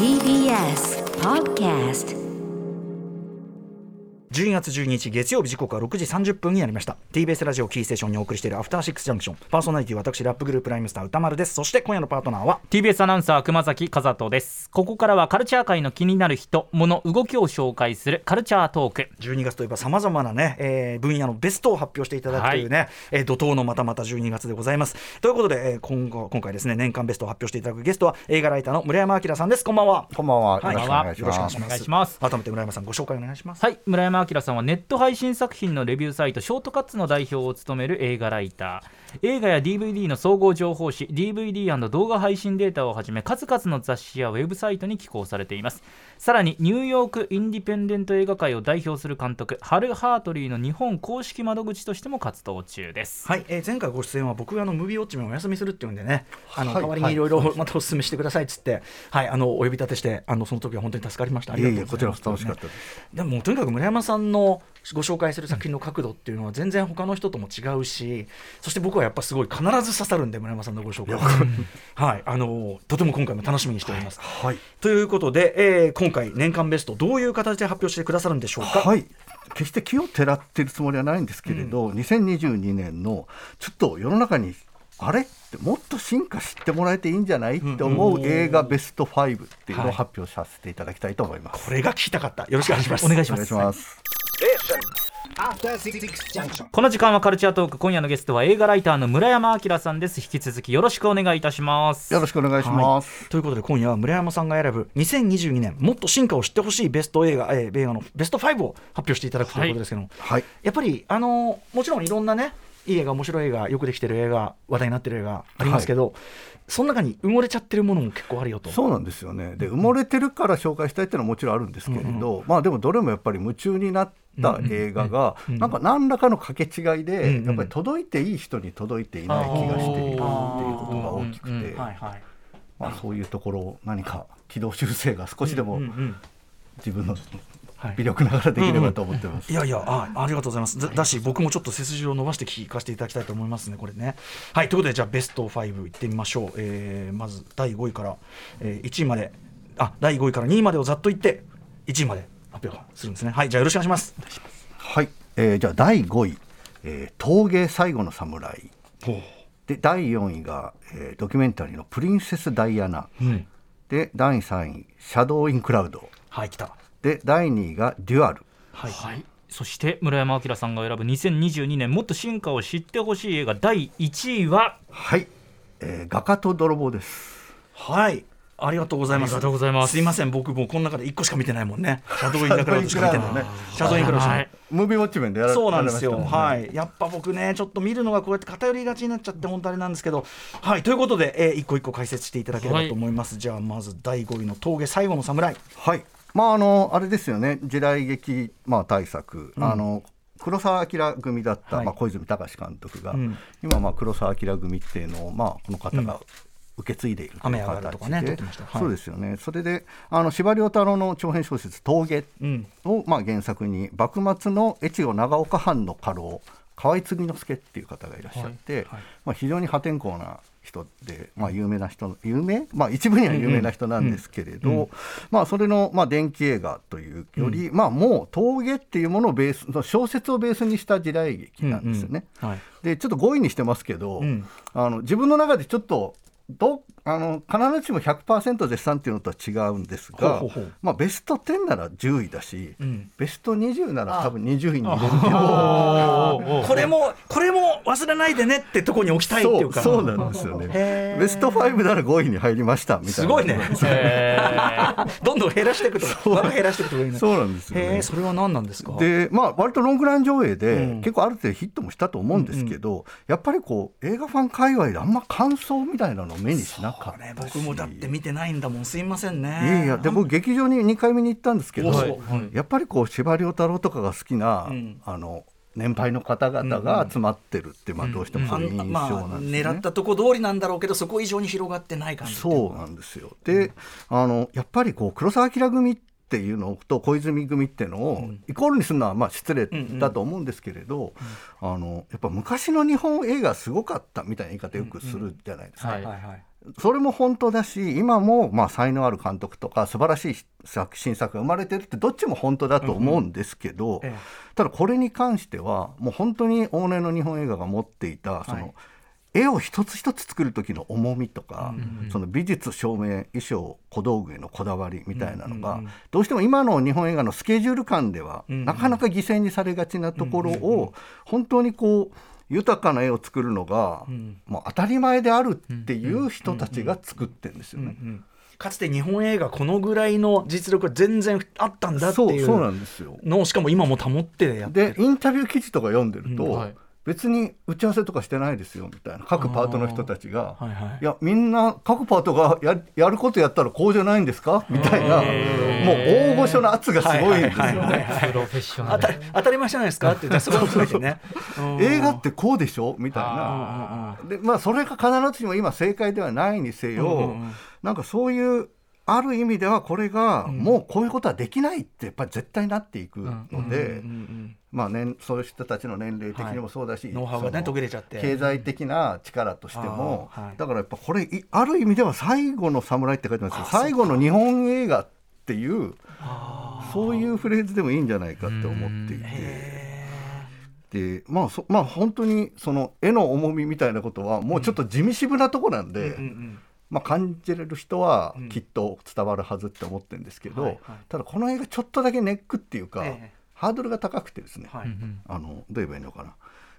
TBS Podcast 12月12日月曜日時刻は6時30分になりました。TBS ラジオキーステーションにお送りしているアフターシックスジャンクション。パーソナリティ私ラップグループライムスター歌丸です。そして今夜のパートナーは TBS アナウンサー熊崎和人です。ここからはカルチャー界の気になる人物動きを紹介するカルチャートーク。12月といえばさまざまなね、えー分野のベストを発表していただくというね、えー怒涛のまたまた12月でございます。ということで、えー今後今回ですね年間ベストを発表していただくゲストは映画ライターの村山明さんです。こんばんは。こんばんは。はい。よろしくお願いしよろしくお願ます。いします。お願いします改めて村山さんご紹介お願いします。はい。村山明さんはネット配信作品のレビューサイトショートカッツの代表を務める映画ライター。映画や DVD の総合情報誌 DVD& 動画配信データをはじめ数々の雑誌やウェブサイトに寄稿されています。さらにニューヨークインディペンデント映画界を代表する監督ハル・ハートリーの日本公式窓口としても活動中です。はい、えー前回ご出演は僕があのムービーウォッチメンお休みするっていうんでね、あのはい代わりにい。ろいろまたお勧めしてくださいっつって、はい、あのお呼び立てして、あのその時は本当に助かりました。ありがとういえいえ、こちら楽しかったでです。でもとにかく村山さんのご紹介する作品の角度っていうのは全然他の人とも違うし、そして僕はやっぱすごい必ず刺さるんで村山さんのご紹介。はい、あのとても今回も楽しみにしております。はい。ということで、えー今回年間ベストどういう形で発表してくださるんでしょうか？はい。決して気をてらってるつもりはないんですけれど、2022年のちょっと世の中にあれ？ってもっと進化してもらえていいんじゃない？って思う映画ベスト5っていうのを発表させていただきたいと思います。これが聞きたかった。よろしくお願いします。お願いしますこの時間はカルチャートーク今夜のゲストは映画ライターの村山明さんです引き続きよろしくお願いいたしますよろしくお願いします。ということで今夜は村山さんが選ぶ2022年もっと進化を知ってほしいベスト映画、えー映画のベスト5を発表していただくということですけども、はい。やっぱりあのーもちろんいろんなねいい映画面白い映画よくできてる映画話題になってる映画ありますけど、その中に埋もれちゃってるものも結構あるよと。そうなんですよね。で、埋もれてるから紹介したいっていうのはもちろんあるんですけれど、まあでもどれもやっぱり夢中になった映画が、なんか何らかの掛け違いで、うんうんやっぱり届いていい人に届いていない気がしているっていうことが大きくて、まあそういうところを何か軌道修正が少しでもうんうん自分のはい。微力ながらできればと思ってます。いやいやあ、ありがとうございます。だだし、僕もちょっと背筋を伸ばして聞かせていただきたいと思いますね、これね。はい、ということで、じゃあ、ベスト5いってみましょう。えーまず、第5位から、えー1位まで、あ第5位から2位までをざっと言って、1位まで発表するんですね。はい、じゃあ、よろしくお願いします。はい、えーじゃあ第5位、えー陶芸最後の侍。で第4位が、えードキュメンタリーのプリンセスダイアナ。うん、で第3位シャドウインクラウド。はい、来た。で第2位がデュアル。はい、はい、そして村山明さんが選ぶ2022年もっと進化を知ってほしい映画第1位は？はい、えー画家と泥棒です。はい。ありがとうございます。ありがとうございます。すいません、僕もうこの中で1個しか見てないもんね。シャドウインクラウドしか見てない。ね。シャドウインクラウドムービーウォッチメンでやらそうなんですよ、はい、やっぱ僕ね、ちょっと見るのがこうやって偏りがちになっちゃって、本当あれなんですけど、はい、ということで、えー一個一個解説していただければと思います。じゃあ、まず第5位の峠最後の侍。はい。まああのあれですよね。時代劇まあ大作、あの黒澤明組だった、はい。まあ、小泉隆監督が、うん。今まあ黒澤明組っていうのをまあこの方が受け継いでいるという形で撮ってましたはいそうですよね。それであの司馬遼太郎の長編小説「峠」うん。をまあ原作に幕末の越後長岡藩の家老河合継之助っていう方がいらっしゃって、はいはい。まあ、非常に破天荒な人で、まあ、有名な人有名、まあ、一部には有名な人なんですけれど、まあ、それの、まあ、電気映画というより、まあ、もう峠っていうものをベース小説をベースにした時代劇なんですよね。うんうん。はい。でちょっと5位にしてますけど、うん。あの自分の中でちょっとどあの必ずしも100%絶賛っていうのとは違うんですがほうほうほう。まあ、ベスト10なら10位だし、うん。ベスト20なら多分20位に入れるけど。これも、これも忘れないでねってとこに置きたいっていうか。そうそうなんですよね。ベスト5なら5位に入りましたみたいな。すごいね。え どんどん減らしていくとか、枠減らしていくとかいいね。そうなんですよね。それは何なんですか？でまあ割とロングラン上映で、うん。結構ある程度ヒットもしたと思うんですけど、やっぱりこう映画ファン界隈であんま感想みたいなのを目にしなかったし。僕もだって見てないんだもん、すいませんね。いやいやで僕劇場に2回目に行ったんですけど、おそうやっぱりこう司馬遼太郎とかが好きな、うん。あの年配の方々が集まってるって、まあ、どうしてもあそういう印象まあ、なんですね。狙ったとこ通りなんだろうけど、そこ以上に広がってない感じ。そうなんですよ。で、あのやっぱりこう黒澤明組っていうのと小泉組っていうのをイコールにするのはまあ失礼だと思うんですけれど、あのやっぱ昔の日本映画すごかったみたいな言い方よくするじゃないですか。それも本当だし今もまあ才能ある監督とか素晴らしい作新作が生まれてるってどっちも本当だと思うんですけど、ええ。ただこれに関してはもう本当に往年の日本映画が持っていたその、はい絵を一つ一つ作る時の重みとか、その美術照明衣装小道具へのこだわりみたいなのが、うんうんうん。どうしても今の日本映画のスケジュール感では、うんうんなかなか犠牲にされがちなところを、本当にこう豊かな絵を作るのが、ん。もう当たり前であるっていう人たちが作ってるんですよね。うんかつて日本映画このぐらいの実力が全然あったんだっていそうそうなうんですよ。のをしかも今も保ってやってでインタビュー記事とか読んでると、うん。はい別に打ち合わせとかしてないですよみたいな。各パートの人たちが、はいはい。いやみんな各パートがややることやったらこうじゃないんですか？みたいな。もう大御所の圧がすごいんですよね。プロフェッショナル。当たり当たり前じゃないですか？って言ってすごい褒めてね。う ん映画ってこうでしょ？みたいな。でまあそれが必ずしも今正解ではないにせよ、うんうんうん。なんかそういうある意味ではこれがもうこういうことはできないってやっぱり絶対なっていくので、うんうんまあね、そういう人たちの年齢的にもそうだし、ノウハウがね途切れちゃって。経済的な力としても、はい。だからやっぱこれいある意味では最後の侍って書いてますけどあ最後の日本映画っていうそういうフレーズでもいいんじゃないかって思っていて。でまあそまあ本当にその絵の重みみたいなことはもうちょっと地味渋なとこなんで、うんうんまあ、感じれる人はうん。きっと伝わるはずって思ってるんですけど、はいはい。ただこの映画ちょっとだけネックっていうか、ええ。ハードルが高くてですね、はいあのどう言えばいいのかな。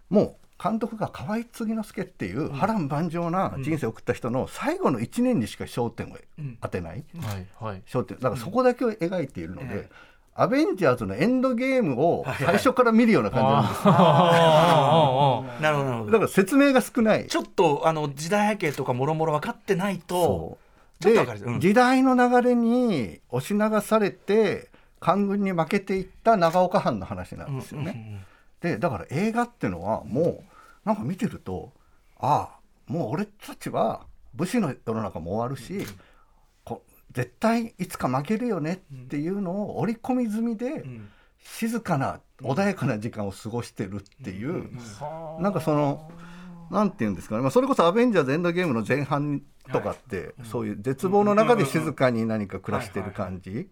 もう監督が河合継之助っていう波乱万丈な人生を送った人の最後の1年にしか焦点をうん当てない、はいはい。焦点。だからそこだけを描いているので、ええアベンジャーズのエンドゲームを最初から見るような感じなんですよ、あなるほどなるほど。だから説明が少ない。ちょっとあの時代背景とかもろもろ分かってないとでうん。時代の流れに押し流されて官軍に負けていった長岡藩の話なんですよね。でだから映画っていうのはもうなんか見てるとああもう俺たちは武士の世の中も終わるし、こ絶対いつか負けるよねっていうのを織り込み済みで、ん。静かな穏やかな時間を過ごしてるっていう、なんかそのなんていうんですかね、まあ、それこそ「アベンジャーズエンドゲーム」の前半とかって、そういう絶望の中で静かに何か暮らしてる感じ、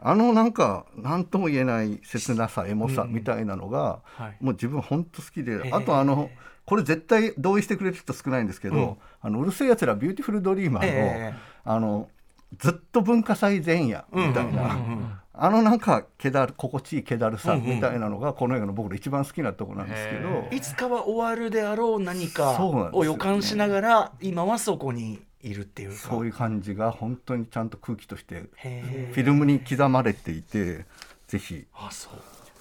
あのなんか何とも言えない切なさエモさみたいなのが、はい。もう自分本当好きで、えあとあのこれ絶対同意してくれる人少ないんですけど、うん。あのうる星やつらビューティフルドリーマーの,、ええ。あのずっと文化祭前夜みたいな、あのなんか気だる心地いい気だるさみたいなのがこの映画の僕の一番好きなところなんですけど、いつかは終わるであろう何かを予感しながら今はそこにいるっていうか。そういう感じが本当にちゃんと空気としてへフィルムに刻まれていてぜひ。あそう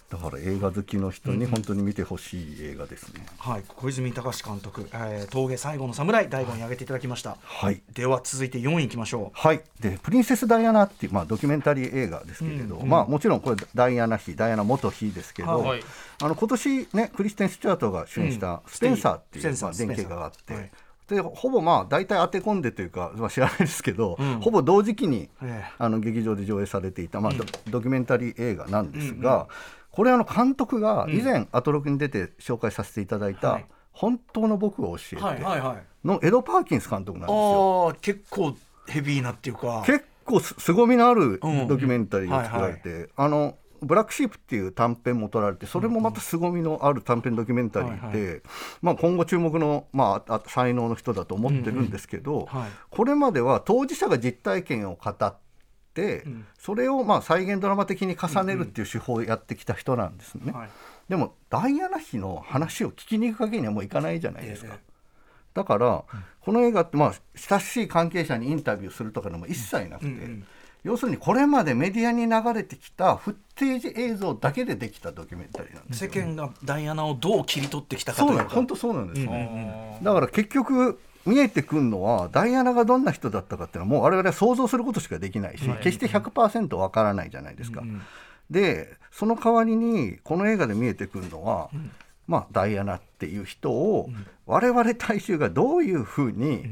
だから映画好きの人に本当に見てほしい映画ですね。はい。小泉隆監督「えー峠最後の侍」第5に挙げていただきました。はい。では続いて4位いきましょはい、で「プリンセス・ダイアナ」っていう、まあ、ドキュメンタリー映画ですけれど、まあ、もちろんこれダイアナ妃ダイアナ元妃ですけど、はいあの今年ねクリステン・スチュアートが主演したうん「スペンサー」っていう、スペンサーまあ、電気映画があって、はい。でほぼまあ大体当て込んでというか、まあ、知らないですけど、ん。ほぼ同時期に、ええ。あの劇場で上映されていた、まあドドキュメンタリー映画なんですが、これあの監督が以前アトロクに出て紹介させていただいたはい「本当の僕を教えて」のエド・パーキンス監督なんですよ。結構ヘビーなっていうか。結構す凄みのあるうん。ドキュメンタリーが作られて、あのブラックシープっていう短編も撮られてそれもまた凄みのある短編ドキュメンタリーで、はいまあ、今後注目の、まあ、あ才能の人だと思ってるんですけど、はい。これまでは当事者が実体験を語って、ん。それをまあ再現ドラマ的に重ねるっていう手法をやってきた人なんですね。はい。でもダイアナ妃の話を聞きに行くわけにはもういかないじゃないですか。ええ。だから、この映画って、まあ、親しい関係者にインタビューするとかでも一切なくて、うんうん。要するにこれまでメディアに流れてきたフッテージ映像だけでできたドキュメンタリーなんですよ。世間がダイアナをどう切り取ってきたかそうというか。なん本当そうなんですよ、うんうん。だから結局見えてくるのはダイアナがどんな人だったかっていうのはもう我々は想像することしかできないし、決して100%わからないじゃないですか。んでその代わりにこの映画で見えてくるのは、まあ、ダイアナっていう人を我々大衆がどういうふうに、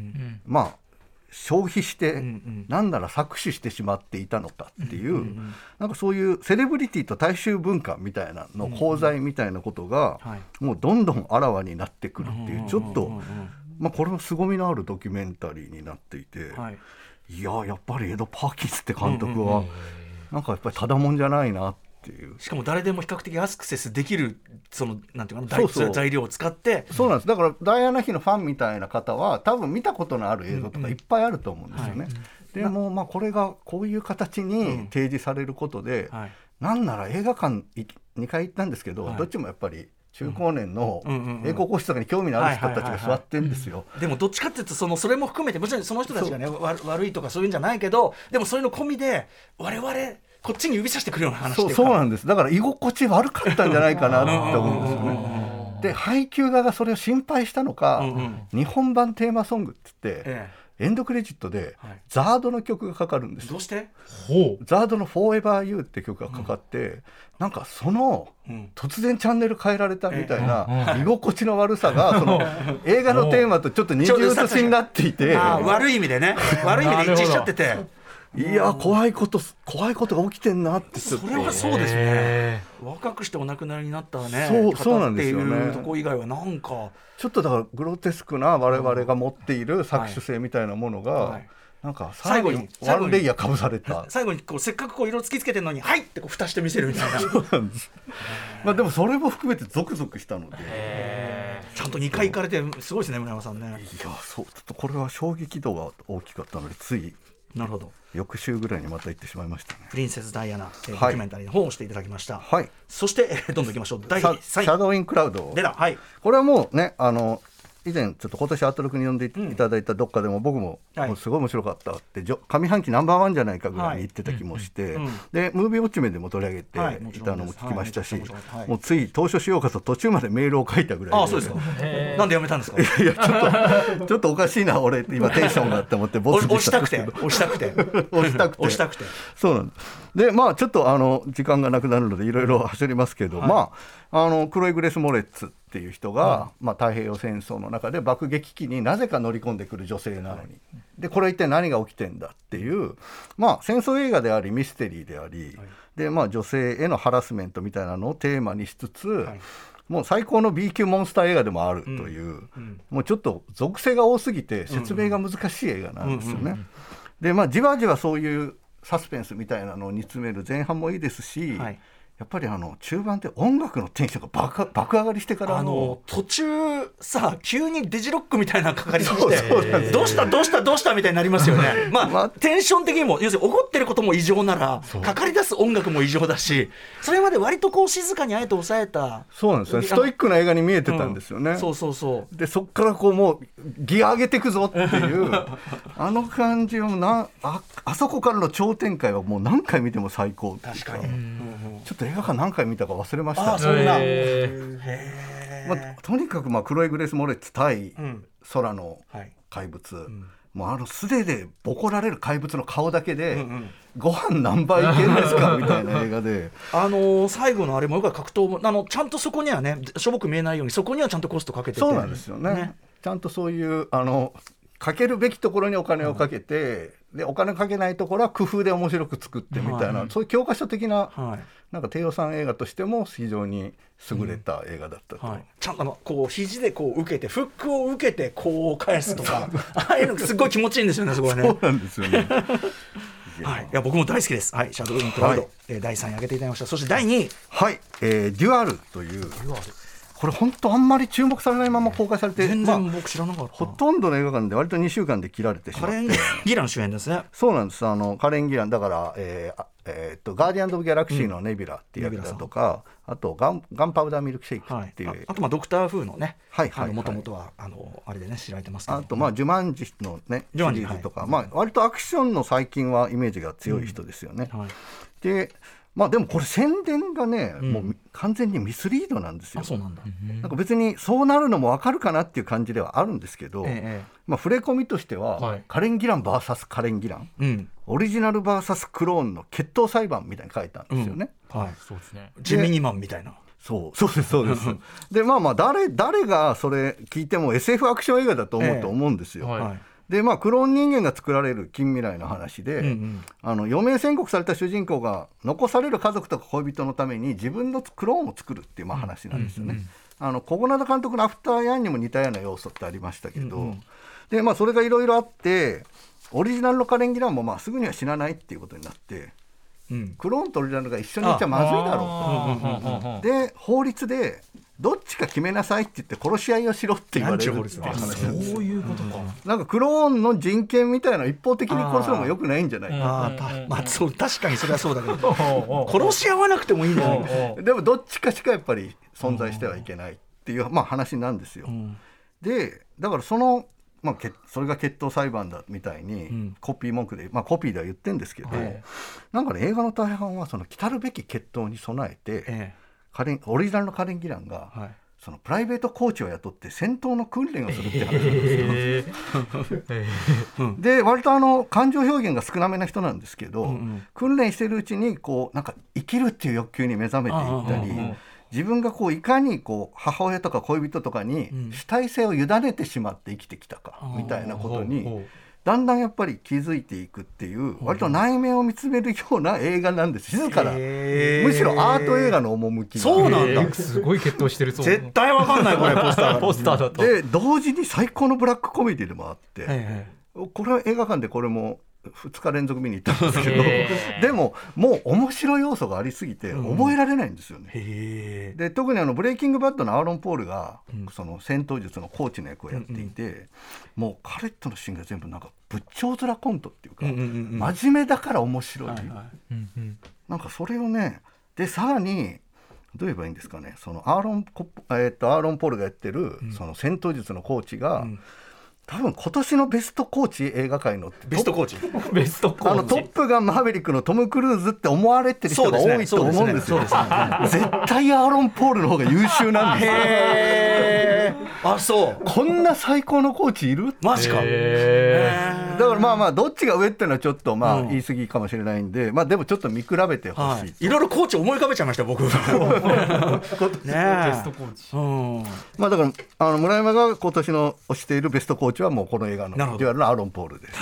まあ消費して、んなんなら搾取してしまっていたのかっていう、なんかそういうセレブリティと大衆文化みたいなの功罪みたいなことが、はい。もうどんどんあらわになってくるっていう、ちょっとまあ、これも凄みのあるドキュメンタリーになっていて、はい。い、ややっぱりエド・パーキンスって監督は、なんかやっぱりただもんじゃないなっていう。しかも誰でも比較的アクセスできるそのなんていうかな材材料を使って。そうなんです。だからダイアナ妃のファンみたいな方は多分見たことのある映像とかいっぱいあると思うんですよね。でもまあこれがこういう形に提示されることで、はい。なんなら映画館2回行ったんですけど、はい。どっちもやっぱり中高年の英国皇室とかに興味のある人たちが座ってるんですよ。でもどっちかっていうとそのそれも含めてもちろんその人たちがねわ悪いとかそういうんじゃないけどでもそういうの込みで我々こっちに指さしてくるような話そうそうなんです。だから居心地悪かったんじゃないかなって思うんですよね。で配給側がそれを心配したのか、うんうん。日本版テーマソングって言って、えエンドクレジットで、はい。ザードの曲がかかるんですよ。どうして？ほう。ザードの「Forever You」って曲がかかって、なんかそのうん。突然チャンネル変えられたみたいえな居心地の悪さがその映画のテーマとちょっと二重写しになっていて悪い意味でね。悪い意味で一致しちゃってていや怖いこと怖いことが起きてんなってそれはそうですよね。へ若くしてお亡くなりになったね。そう方そうなんですよね。とこ以外はなんか。ちょっとだからグロテスクな我々が持っている搾取性みたいなものが、はい。なんか最後に最後にワンレイヤーかぶされた。最後にこうせっかくこう色突きつけてるのに「はい!」ってこう蓋して見せるみたいな。まあでもそれも含めてゾクゾクしたので。ちゃんと2回行かれてすごいですね村山さんね。いやそうちょっとこれは衝撃度が大きかったのでついなるほど。翌週ぐらいにまた行ってしまいましたね。プリンセス・ダイアナ、えーはい。ドキュメンタリーの本をしていただきました、はい。そして、えーどんどんいきましょう。第シャ3位シャドウインクラウド。出た。はい。これはもうねあの以前ちょっと今年アートロクに呼んでいただいたどっかでも僕もはい。もうすごい面白かったって上半期ナンバーワンじゃないかぐらいに言ってた気もして、うんうん。でムービーウォッチメンでも取り上げていたのも聞きましたし、もうつい当初しようかと途中までメールを書いたぐらいああそうですか なんでやめたんですか？いやちょっと ちょっとおかしいな俺って今テンションがあって思ってボツに押したくて押したくて。押したくて。押したくて。そうなんです。でまあちょっとあの時間がなくなるのでいろいろ走りますけど、まああのクロイ・グレス・モレッツっていう人が、まあ、太平洋戦争の中で爆撃機になぜか乗り込んでくる女性なのに、でこれは一体何が起きてんだっていう、まあ、戦争映画でありミステリーであり、でまあ、女性へのハラスメントみたいなのをテーマにしつつ、い。もう最高の B 級モンスター映画でもあるという、もうちょっと属性が多すぎて説明が難しい映画なんですよね。でまあじわじわそういうサスペンスみたいなのを煮詰める前半もいいですし、はいやっぱりあの中盤で音楽のテンションが爆爆上がりしてからあのの途中さ急にデジロックみたいなかかりそうそうなんてどうしたどうしたどうしたみたいになりますよね。まあ、まあテンション的にも要するに怒ってることも異常ならかかり出す音楽も異常だしそれまで割とこう静かにあえて抑えたそうなんですよね。ストイックな映画に見えてたんですよね。そうそうそう。でそっからこうもうギア上げていくぞっていう あの感じをなああそこからの超展開はもう何回見ても最高確かに、ちょっと映画館何回見たか忘れました。あそんなまあ、とにかくまあクロイ・グレス・モレッツ対ん。空のはい。怪物、もうあの素手でボコられる怪物の顔だけで、んご飯何杯いけるんですかみたいな映画で。あのー最後のあれもよく格闘もあのちゃんとそこにはねしょぼく見えないようにそこにはちゃんとコストかけてて。そうなんですよね。ちゃんとそういうあのかけるべきところにお金をかけて、でお金かけないところは工夫で面白く作ってみたいな、そういう教科書的な、はい。なんか低予算映画としても非常に優れた映画だったと、はい、ちゃんとあのこう肘でこう受けてフックを受けてこう返すとか ああいうのすごい気持ちいいんですよね そこはね。そうなんですよね。はい、いや僕も大好きです。はい、シャドウインクラウド、はい。えー第3位挙げていただきました。そして第2位、はい、えーデュアルというこれ本当あんまり注目されないまま公開されてまあ全然僕知らなかった。ほとんどの映画館で割と2週間で切られてしまって。カレン・ギラン主演ですね。そうなんです。あのカレン・ギランだから、えーあえーっとガーディアン・オブ・ギャラクシーのネビュラっていう役だとか、あとガンガンパウダーミルクシェイクはいっていう、ああとまあドクター風のね、はいはいはい。もともとはあのあれでね知られてますけど。あとまあジュマンジのねシジュマンジリーズとか、はいまあ割とアクションの最近はイメージが強い人ですよね。はい、でまあでもこれ宣伝がね、もう完全にミスリードなんですよあ。そうなんだ。なんか別にそうなるのも分かるかなっていう感じではあるんですけど、ええまあ、触れ込みとしては、はいカレン・ギラン VS カレン・ギランうん、オリジナル VS クローンの決闘裁判みたいに書いたんですよね。はい。そうですねジェミニマンみたいな。そうそうですそうです。でまあまあ誰誰がそれ聞いても SF アクション映画だと思うと思うんですよ。はいはい。でまあクローン人間が作られる近未来の話で、うんうん。あの余命宣告された主人公が残される家族とか恋人のために自分のクローンを作るっていうまあ話なんですよね。あの小ナ田監督の「アフター・ヤン」にも似たような要素ってありましたけど、うんうん。でまあそれがいろいろあってオリジナルのカレン・ギランもまあすぐには死なないっていうことになってうん。クローンとオリジナルが一緒にいちゃまずいだろうと。で法律でどっちか決めなさいって言って殺し合いをしろって言われるっていう話なんですよ。そういうことか。なんかクローンの人権みたいなの一方的に殺すのもよくないんじゃないかああ、たまあ、そう、確かにそれはそうだけど。殺し合わなくてもいいんじゃないか。でもどっちかしかやっぱり存在してはいけないっていう、まあ、話なんですよ。うん。でだからその、まあ、けそれが決闘裁判だみたいに、ん。コピー文句で、まあ、コピーでは言ってるんですけど、はいなんかね映画の大半はその来たるべき決闘に備えて、えカレンオリジナルのカレン・ギランが、え、はい。そのプライベートコーチを雇って戦闘の訓練をするって話なんですよ。で割とあの感情表現が少なめな人なんですけど、うんうん。訓練してるうちにこうなんか生きるっていう欲求に目覚めていったり、うんうんうん自分がこういかにこう母親とか恋人とかにうん。主体性を委ねてしまって生きてきたか、うんみたいなことにうだんだんやっぱり気づいていくっていう割と内面を見つめるような映画なんです。静かな、へー。むしろアート映画の趣がそうなんだ。えー。すごい決闘してるそう絶対わかんない、これ、ポスターが。ポスターだと。で同時に最高のブラックコメディでもあって、えこれは映画館でこれも2日連続見に行ったんですけど、でももう面白い要素がありすぎてうん。覚えられないんですよね。え。へえ。で特にあのブレイキングバッドのアーロン・ポールが、うん。その戦闘術のコーチの役をやっていて、もう彼とのシーンが全部なんか仏頂面コントっていうか、うんうんうんうん。真面目だから面白い、はいはうんうん。なんかそれをねでさらにどう言えばいいんですかねそのアーロンえー、とアーロン・ポールがやってる、その戦闘術のコーチが、ん多分今年のベストコーチ映画界のベストコーチ。ベストコあのトッーチプガンマーヴェリックのトム・クルーズって思われてる人が多いと思うんですよ。絶対アーロン・ポールの方が優秀なんですよ。あ、そう。こんな最高のコーチいるマジか。へだからまあまあどっちが上っていうのはちょっとまあうん言い過ぎかもしれないんで、まあでもちょっと見比べてほし。はいい。いろいろコーチ思い浮かべちゃいました、僕。ねえ。ベストコーチうん。まあだからあの村山が今年の推しているベストコーチはもうこの映画のデなるほどュアルのアーロン・ポールです。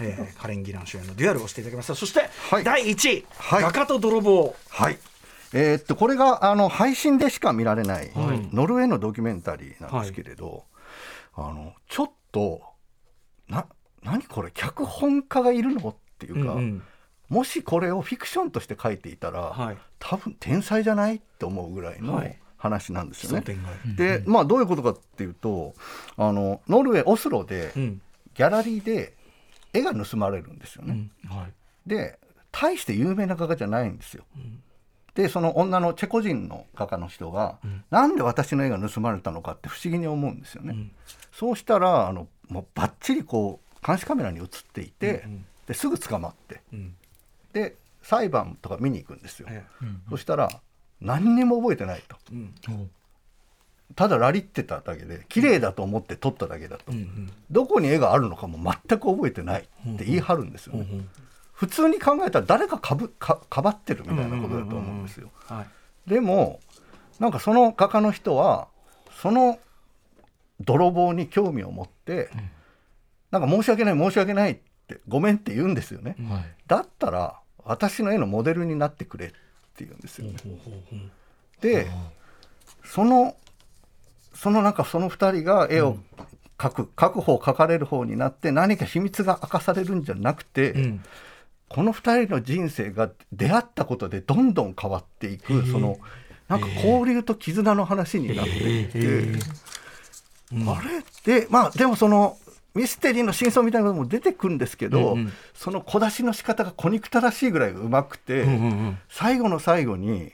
えーカレン・ギラン主演のデュアルをしていただきましたそして、はい第1位、はい画家と泥棒はい。えーっとこれがあの配信でしか見られない、はいノルウェーのドキュメンタリーなんですけれど、あのちょっとな何これ脚本家がいるの？っていうか、うんうん。もしこれをフィクションとして書いていたら、はい。多分天才じゃないって思うぐらいのはい。話なんですよね。奇想天外でまあどういうことかっていうとあのノルウェーオスロでうん。ギャラリーで絵が盗まれるんですよね。うん。はい。で大して有名な画家じゃないんですよ。でその女のチェコ人の画家の人が、なんで私の絵が盗まれたのかって不思議に思うんですよね。ん。そうしたらあのもうバッチリこう監視カメラに映っていて、うんうん。ですぐ捕まって。うん。で裁判とか見に行くんですよ。えそしたら何にも覚えてないと。えうん。ただラリってただけで綺麗だと思って撮っただけだと、うんうんどこに絵があるのかも全く覚えてないって言い張るんですよね。うん普通に考えたら誰かかぶかかばってるみたいなことだと思うんですよ。はい。でもなんかその画家の人はその泥棒に興味を持って、なんか申し訳ない申し訳ないってごめんって言うんですよね。はい。だったら私の絵のモデルになってくれって言うんですよね。でそのそのなんかその2人が絵を描く、描く方描かれる方になって何か秘密が明かされるんじゃなくて、うん。この2人の人生が出会ったことでどんどん変わっていくそのなんか交流と絆の話になっていって、あれ？でまあでもそのミステリーの真相みたいなのも出てくるんですけど、うんうん。その小出しの仕方が小憎たらしいぐらいうまくて、うんうんうん。最後の最後に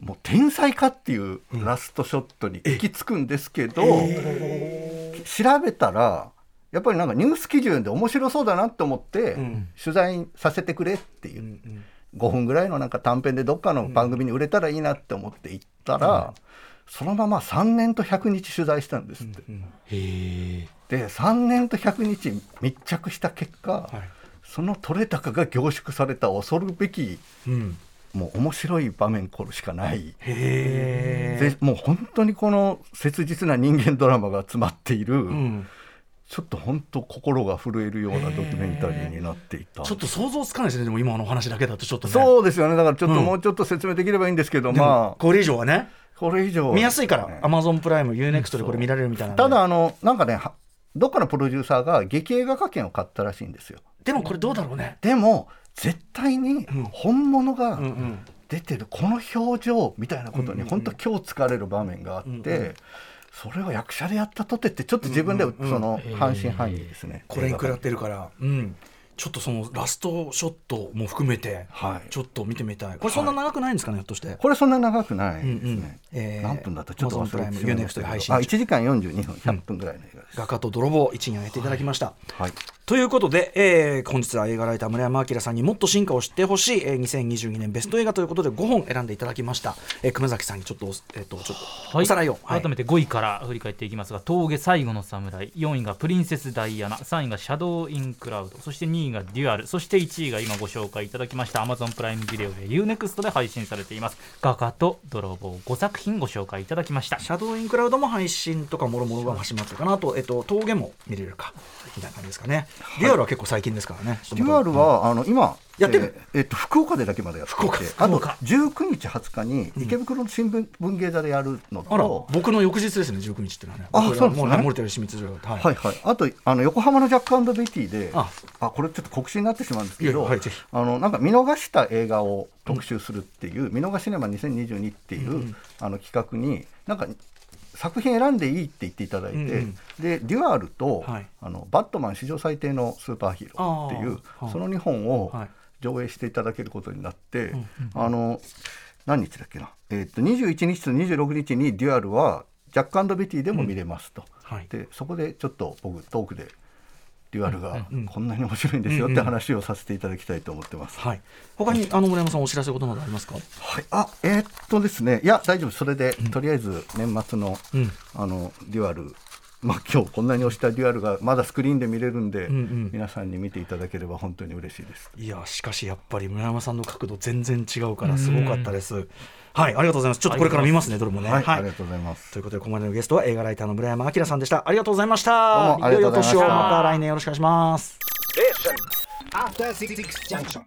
もう天才かっていうラストショットに行き着くんですけど、調べたらやっぱりなんかニュース基準で面白そうだなと思って、ん。取材させてくれっていう。う、んうん。5分ぐらいのなんか短編でどっかの番組に売れたらいいなって思って行ったら、そのまま3年と100日取材したんですって。うん。へえで3年と100日密着した結果、はい。その取れ高が凝縮された恐るべきうん。もう面白い場面これしかない。でもう本当にこの切実な人間ドラマが詰まっている、うん。ちょっと本当心が震えるようなドキュメンタリーになっていた。ちょっと想像つかないですねでも今のお話だけだとちょっとね。そうですよね。だからちょっとうん。もうちょっと説明できればいいんですけど、でもまあ。これ以上はねこれ以上見やすいから。ね。アマゾンプライム UNEXT でこれ見られるみたいなただあのなんかねはどっかのプロデューサーが劇映画化権を買ったらしいんですよ。でもこれどうだろうね。でも絶対に本物が出てるこの表情みたいなことに本当今日疲れる場面があって、それを役者でやったとてってちょっと自分でその半信半疑ですね、これに食らってるから。うんちょっとそのラストショットも含めてはい。ちょっと見てみたい。これそんな長くないんですかねひょっとして。これそんな長くない。ですね、うんうん。えー何分だった？ちょっと忘れてしまいました。けど UNEXT で配信あ中1時間42分。100分ぐらいの映画です、画家と泥棒一に挙げていただきました、はい。ということで、えー本日は映画ライター村山章さんにもっと真価を知ってほしい、えー2022年ベスト映画ということで5本選んでいただきました、えー熊崎さんにちょっとお,、えー、とちょっとおさらいを、はい。改めて5位から振り返っていきますが「峠最後の侍」4位が「プリンセス・ダイアナ」3位が「シャドウ・イン・クラウド」そして2位が「デュアル」そして1位が今ご紹介いただきました Amazon プライムビデオで U-NEXT で配信されています「画家と泥棒」5作品ご紹介いただきましたシャドウインクラウドも配信とかもろもろが始まってるかなと、えっと、峠も見れるかみたいな感じですかね。デュアルは結構最近ですからね。デュアルはあの今やってる。えーえっと福岡でだけまでやって福岡てあと福岡。19日20日に池袋の新聞文芸座でやるのあらと、僕の翌日ですね、19日っていうのはね。あそうですね。もう漏れてる秘密情報。は。い。はいはい、あとあの横浜のジャックベティであ。あこれちょっと告知になってしまうんですけいどやはいぜひ。あのなんか見逃した映画を特集するっていう「見逃しネマ2022」っていう、あの企画になんか作品選んでいいって言っていただいて、うんうん。でデュアルと、はい。あのバッドマン史上最低のスーパーヒーローっていうその2本をはい上映していただけることになって、んうん。あの何日だっけな、えー、と21日と26日にデュアルはジャックベティでも見れますと。はい。でそこでちょっと僕トークでデュアルがうんうん。こんなに面白いんですよって話をさせていただきたいと思ってます。はい。他に、あの、村山さんお知らせことなどありますか？はい、あえーっとですね。いや大丈夫それで、とりあえず年末の,、うん。あのデュアルまあ今日こんなに押したデュアルがまだスクリーンで見れるんで、うんうん皆さんに見ていただければ本当に嬉しいです。いや、しかしやっぱり村山さんの角度全然違うからすごかったです。はい、ありがとうございます。ちょっとこれから見ますね、どれもね。はい、ありがとうございます。ということで、ここまでのゲストは映画ライターの村山明さんでした。ありがとうございました。どうもありがとうございました良いお年をまた来年よろしくお願いします。